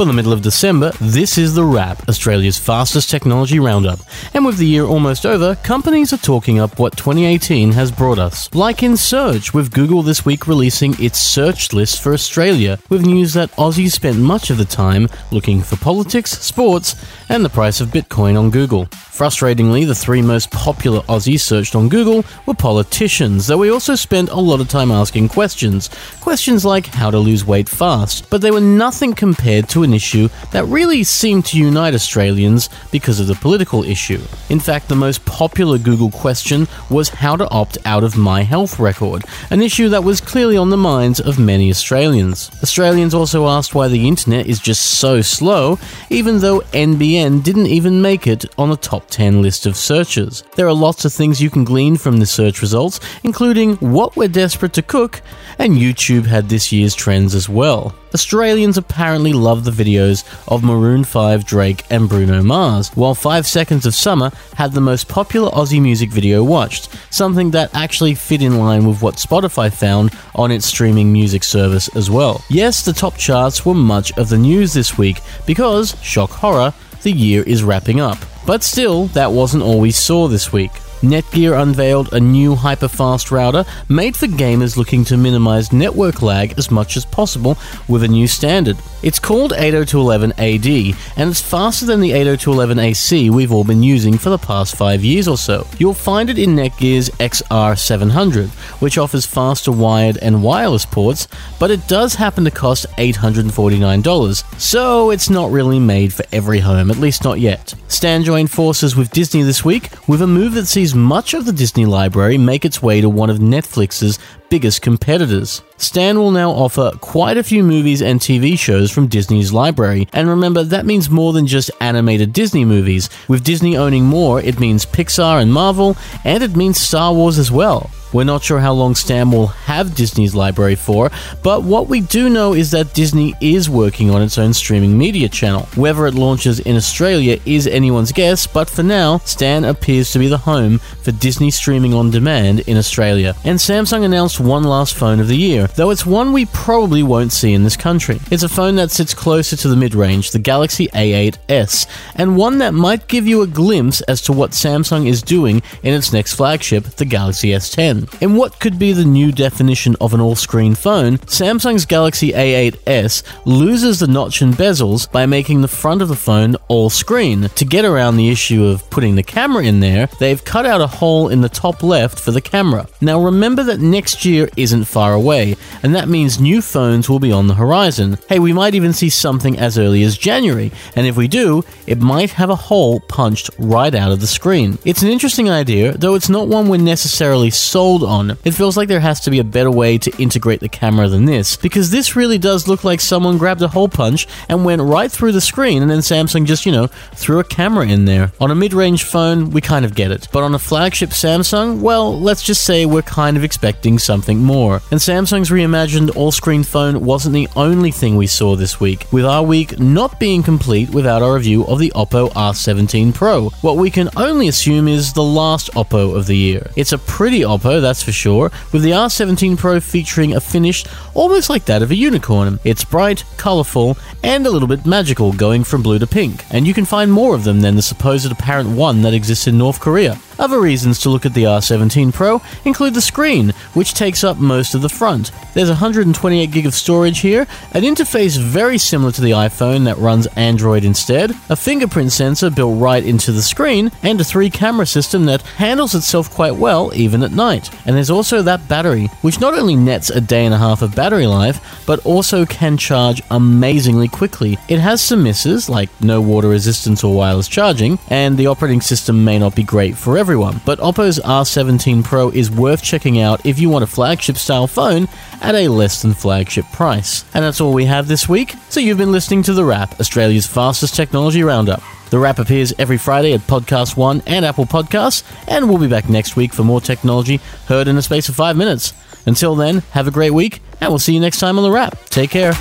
For the middle of December, this is The Wrap, Australia's fastest technology roundup. And with the year almost over, companies are talking up what 2018 has brought us. Like in Search, with Google this week releasing its search list for Australia, with news that Aussies spent much of the time looking for politics, sports, and the price of Bitcoin on Google. Frustratingly, the three most popular Aussies searched on Google were politicians, though we also spent a lot of time asking questions. Questions like how to lose weight fast, but they were nothing compared to an issue that really seemed to unite Australians because of the political issue. In fact, the most popular Google question was how to opt out of My Health Record, an issue that was clearly on the minds of many Australians. Australians also asked why the internet is just so slow, even though NBN didn't even make it on the top 10 list of searches. There are lots of things you can glean from the search results, including what we're desperate to cook, and YouTube had this year's trends as well. Australians apparently love the videos of Maroon 5, Drake, and Bruno Mars, while 5 Seconds of Summer had the most popular Aussie music video watched, something that actually fit in line with what Spotify found on its streaming music service as well. Yes, the top charts were much of the news this week because, shock horror, the year is wrapping up. But still, that wasn't all we saw this week. Netgear unveiled a new hyperfast router made for gamers looking to minimize network lag as much as possible with a new standard. It's called 802.11ad and it's faster than the 802.11ac we've all been using for the past 5 years or so. You'll find it in Netgear's XR700, which offers faster wired and wireless ports, but it does happen to cost $849, so it's not really made for every home, at least not yet. Stan joined forces with Disney this week with a move that sees much of the Disney library make its way to one of Netflix's biggest competitors. Stan will now offer quite a few movies and TV shows from Disney's library, and remember that means more than just animated Disney movies. With Disney owning more, it means Pixar and Marvel, and it means Star Wars as well. We're not sure how long Stan will have Disney's library for, but what we do know is that Disney is working on its own streaming media channel. Whether it launches in Australia is anyone's guess, but for now, Stan appears to be the home for Disney streaming on demand in Australia. And Samsung announced one last phone of the year, though it's one we probably won't see in this country. It's a phone that sits closer to the mid range, the Galaxy A8s, and one that might give you a glimpse as to what Samsung is doing in its next flagship, the Galaxy S10. In what could be the new definition of an all screen phone, Samsung's Galaxy A8s loses the notch and bezels by making the front of the phone all screen. To get around the issue of putting the camera in there, they've cut out a hole in the top left for the camera. Now remember that next year isn't far away, and that means new phones will be on the horizon. Hey, we might even see something as early as January, and if we do, it might have a hole punched right out of the screen. It's an interesting idea, though it's not one we're necessarily sold on. It feels like there has to be a better way to integrate the camera than this, because this really does look like someone grabbed a hole punch and went right through the screen, and then Samsung just, you know, threw a camera in there. On a mid range phone, we kind of get it. But on a flagship Samsung, well, let's just say we're kind of expecting something more. And Samsung's reimagined all screen phone wasn't the only thing we saw this week, with our week not being complete without our review of the Oppo R17 Pro. What we can only assume is the last Oppo of the year. It's a pretty Oppo, that's for sure, with the R17 Pro featuring a finish almost like that of a unicorn. It's bright, colourful, and a little bit magical, going from blue to pink, and you can find more of them than the supposed apparent one that exists in North Korea. Other reasons to look at the R17 Pro include the screen, which takes up most of the front. There's 128 gig of storage here, an interface very similar to the iPhone that runs Android instead, a fingerprint sensor built right into the screen, and a three camera system that handles itself quite well even at night. And there's also that battery, which not only nets a day and a half of battery life, but also can charge amazingly quickly. It has some misses, like no water resistance or wireless charging, and the operating system may not be great for everyone. But Oppo's R17 Pro is worth checking out if you want a flagship style phone at a less than flagship price. And that's all we have this week. So you've been listening to The Wrap, Australia's fastest technology roundup. The Wrap appears every Friday at Podcast One and Apple Podcasts, and we'll be back next week for more technology heard in a space of five minutes. Until then, have a great week, and we'll see you next time on The Wrap. Take care.